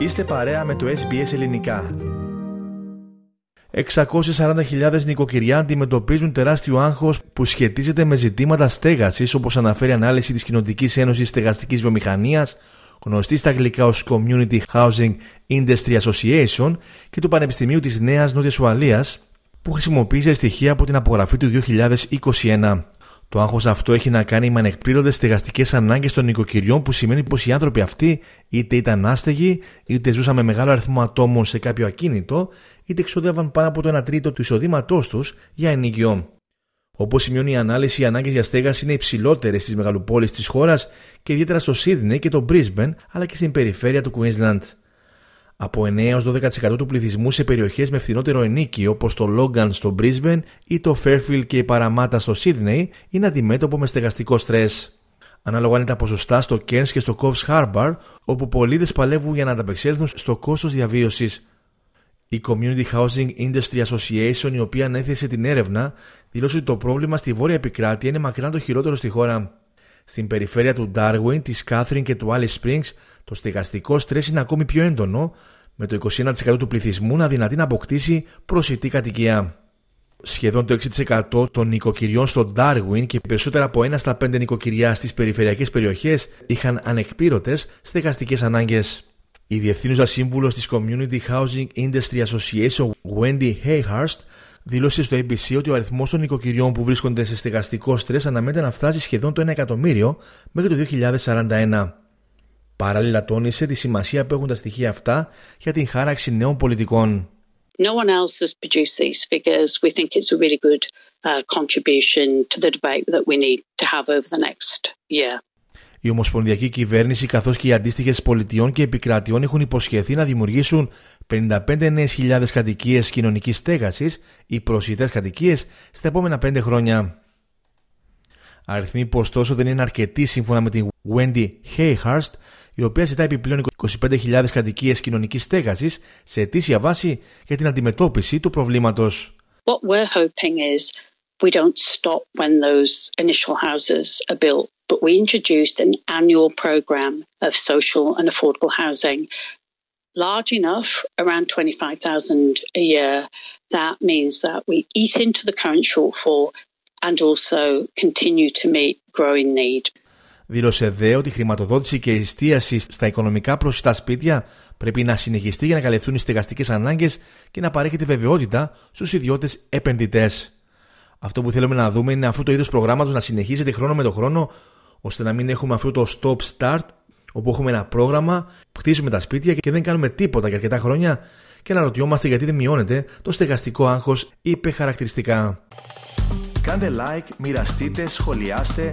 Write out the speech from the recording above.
Είστε παρέα με το SBS Ελληνικά. 640.000 νοικοκυριά αντιμετωπίζουν τεράστιο άγχος που σχετίζεται με ζητήματα στέγασης, όπως αναφέρει ανάλυση της Κοινοτικής Ένωσης Στεγαστικής Βιομηχανίας, γνωστή στα αγγλικά ως Community Housing Industry Association και του Πανεπιστημίου της Νέας Νότιας Ουαλίας, που χρησιμοποίησε στοιχεία από την απογραφή του 2021. Το άγχος αυτό έχει να κάνει με ανεκπλήρωτες στεγαστικές ανάγκες των νοικοκυριών, που σημαίνει πως οι άνθρωποι αυτοί είτε ήταν άστεγοι, είτε ζούσαν με μεγάλο αριθμό ατόμων σε κάποιο ακίνητο, είτε εξοδεύαν πάνω από το 1 τρίτο του εισοδήματός τους για ενοικιό. Όπως σημειώνει η ανάλυση, οι ανάγκες για στέγαση είναι υψηλότερες στις μεγαλοπόλεις της χώρας και ιδιαίτερα στο Σίδνεϊ και το Brisbane, αλλά και στην περιφέρεια του Queensland. Από 9 12% του πληθυσμού σε περιοχές με φθηνότερο ενίκιο όπως το Logan στο Brisbane ή το Fairfield και η Παραμάτα στο Sydney είναι αντιμέτωπο με στεγαστικό στρες. Ανάλογα είναι τα ποσοστά στο Cairns και στο Coffs Harbour, όπου πολίτες παλεύουν για να ανταπεξέλθουν στο κόστος διαβίωσης. Η Community Housing Industry Association, η οποία ανέθεσε την έρευνα, δηλώσε ότι το πρόβλημα στη βόρεια επικράτεια είναι μακράν το χειρότερο στη χώρα. Στην περιφέρεια του Darwin, της Catherine και του Alice Springs, το στεγαστικό στρες είναι ακόμη πιο έντονο, με το 21% του πληθυσμού να δυνατεί να αποκτήσει προσιτή κατοικία. Σχεδόν το 6% των νοικοκυριών στο Darwin και περισσότερα από 1 στα 5 νοικοκυριά στις περιφερειακές περιοχές είχαν ανεκπλήρωτες στεγαστικές ανάγκες. Η διευθύνουσα σύμβουλος της Community Housing Industry Association, Wendy Hayhurst, δήλωσε στο ABC ότι ο αριθμός των νοικοκυριών που βρίσκονται σε στεγαστικό στρες αναμένεται να φτάσει σχεδόν το 1 εκατομμύριο μέχρι το 2041. Παράλληλα τόνισε τη σημασία που έχουν τα στοιχεία αυτά για την χάραξη νέων πολιτικών. No one else has produced these figures. We think it's a really good uh, contribution to the debate that we need to have over the next year. Η Ομοσπονδιακή Κυβέρνηση καθώς και οι αντίστοιχες πολιτιών και επικρατιών έχουν υποσχεθεί να δημιουργήσουν 55 νέες χιλιάδες κατοικίες κοινωνικής στέγασης ή προσιτές κατοικίες στα επόμενα 5 χρόνια. Αριθμοί που ωστόσο δεν είναι αρκετοί σύμφωνα με την Wendy Hayhurst η οποία ζητά επιπλέον 25.000 κατοικίε κοινωνική στέγαση σε αιτήσια βάση για την αντιμετώπιση του προβλήματο. What we're hoping is we don't stop when those initial houses are built, but we introduced an annual program of social and affordable housing large enough, around 25,000 a year. That means that we eat into the current shortfall and also continue to meet growing need. Δήλωσε δε ότι η χρηματοδότηση και η εστίαση στα οικονομικά προσιτά σπίτια πρέπει να συνεχιστεί για να καλυφθούν οι στεγαστικές ανάγκες και να παρέχει τη βεβαιότητα στους ιδιώτες επενδυτές. Αυτό που θέλουμε να δούμε είναι αυτό το είδο προγράμματος να συνεχίζεται χρόνο με το χρόνο, ώστε να μην έχουμε αυτό το stop start, όπου έχουμε ένα πρόγραμμα, χτίσουμε τα σπίτια και δεν κάνουμε τίποτα για αρκετά χρόνια και να ρωτιόμαστε γιατί δεν μειώνεται το στεγαστικό άγχος είπε χαρακτηριστικά. Κάντε like, μοιραστείτε, σχολιάστε